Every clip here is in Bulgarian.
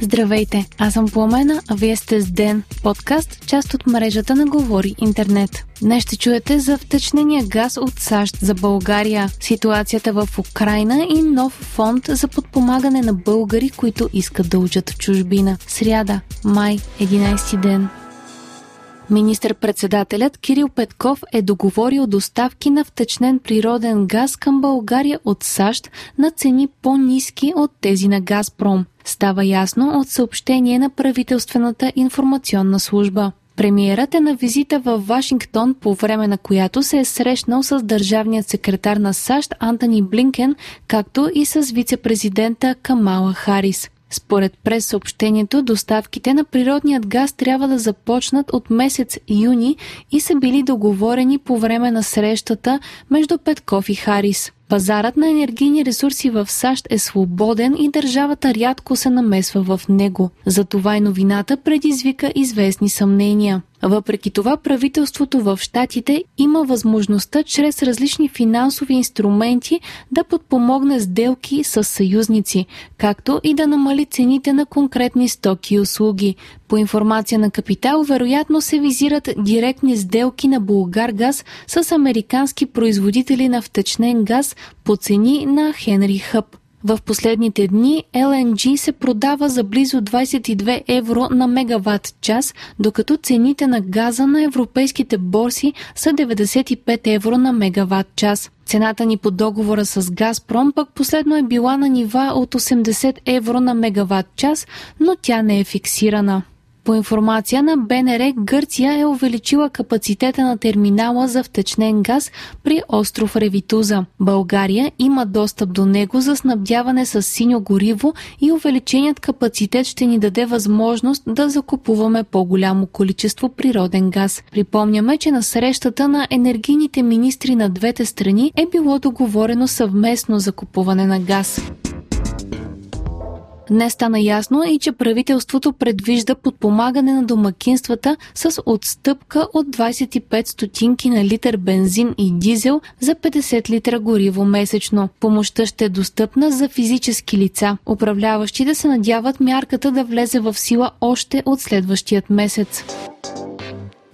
Здравейте, аз съм Пламена, а вие сте с Ден, подкаст, част от мрежата на Говори Интернет. Днес ще чуете за втечнения газ от САЩ за България, ситуацията в Украина и нов фонд за подпомагане на българи, които искат да учат в чужбина. Сряда, май, 11 ден. Министър-председателят Кирил Петков е договорил доставки на втечнен природен газ към България от САЩ на цени по-низки от тези на Газпром. Става ясно от съобщение на правителствената информационна служба. Премиерът е на визита в Вашингтон, по време на която се е срещнал с държавният секретар на САЩ Антони Блинкен, както и с вице-президента Камала Харис. Според прес-съобщението, доставките на природният газ трябва да започнат от месец юни и са били договорени по време на срещата между Петков и Харис. Пазарът на енергийни ресурси в САЩ е свободен и държавата рядко се намесва в него. Затова и новината предизвика известни съмнения. Въпреки това, правителството в Штатите има възможността чрез различни финансови инструменти да подпомогне сделки с съюзници, както и да намали цените на конкретни стоки и услуги. По информация на Капитал, вероятно се визират директни сделки на Булгаргаз с американски производители на втечнен газ по цени на Хенри Хъб. В последните дни LNG се продава за близо 22 евро на мегаватт час, докато цените на газа на европейските борси са 95 евро на мегаватт час. Цената ни по договора с Газпром пък последно е била на нива от 80 евро на мегаватт час, но тя не е фиксирана. По информация на БНР, Гърция е увеличила капацитета на терминала за втечнен газ при остров Ревитуза. България има достъп до него за снабдяване с синьо гориво и увеличеният капацитет ще ни даде възможност да закупуваме по-голямо количество природен газ. Припомняме, че на срещата на енергийните министри на двете страни е било договорено съвместно закупуване на газ. Днес стана ясно и че правителството предвижда подпомагане на домакинствата с отстъпка от 25 стотинки на литър бензин и дизел за 50 литра гориво месечно. Помощта ще е достъпна за физически лица. Управляващите се надяват мярката да влезе в сила още от следващият месец.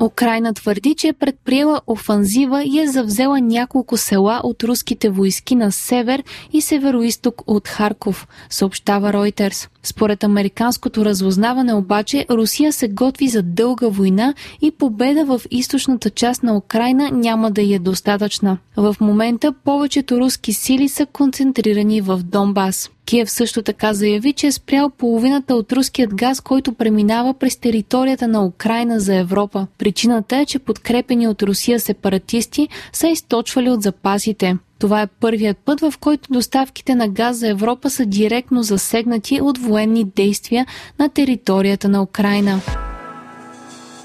Украина твърди, че е предприела офанзива и е завзела няколко села от руските войски на север и североисток от Харков, съобщава Reuters. Според американското разузнаване обаче, Русия се готви за дълга война и победа в източната част на Украина няма да е достатъчна. В момента повечето руски сили са концентрирани в Донбас. Киев също така заяви, че е спрял половината от руският газ, който преминава през територията на Украина за Европа. Причината е, че подкрепени от Русия сепаратисти са източвали от запасите. Това е първият път, в който доставките на газ за Европа са директно засегнати от военни действия на територията на Украина.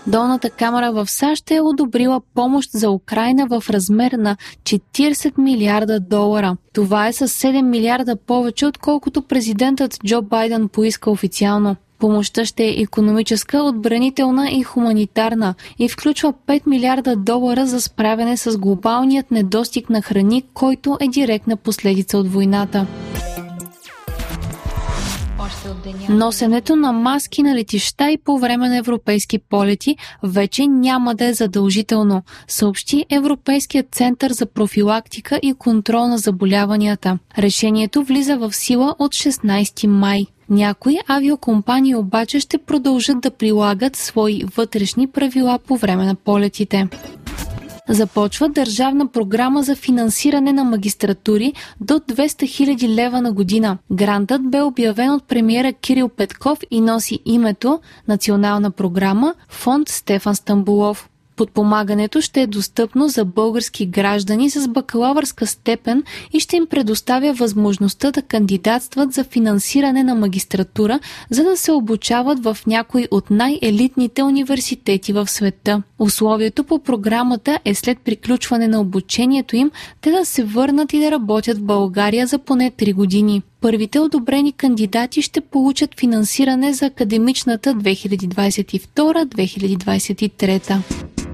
Долната камера в САЩ е одобрила помощ за Украина в размер на 40 милиарда долара. Това е с 7 милиарда повече, отколкото президентът Джо Байден поиска официално. Помощта ще е економическа, отбранителна и хуманитарна и включва 5 милиарда долара за справяне с глобалният недостиг на храни, който е директна последица от войната. Носенето на маски на летища и по време на европейски полети вече няма да е задължително, съобщи Европейският център за профилактика и контрол на заболяванията. Решението влиза в сила от 16 май. Някои авиокомпании обаче ще продължат да прилагат свои вътрешни правила по време на полетите започва държавна програма за финансиране на магистратури до 200 000 лева на година. Грантът бе обявен от премиера Кирил Петков и носи името Национална програма Фонд Стефан Стамбулов. Подпомагането ще е достъпно за български граждани с бакалавърска степен и ще им предоставя възможността да кандидатстват за финансиране на магистратура, за да се обучават в някои от най-елитните университети в света. Условието по програмата е след приключване на обучението им те да се върнат и да работят в България за поне 3 години. Първите одобрени кандидати ще получат финансиране за академичната 2022-2023.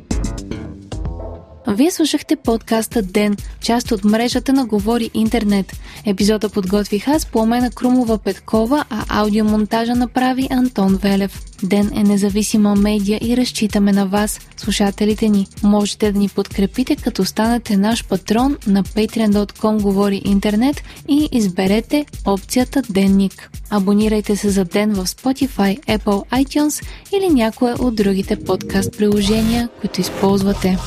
Вие слушахте подкаста Ден, част от мрежата на Говори Интернет. Епизода подготвих аз, Пламена Крумова Петкова, а аудиомонтажа направи Антон Велев. Ден е независима медия и разчитаме на вас, слушателите ни. Можете да ни подкрепите, като станете наш патрон на patreon.com Говори Интернет и изберете опцията Денник. Абонирайте се за Ден в Spotify, Apple, iTunes или някое от другите подкаст приложения, които използвате.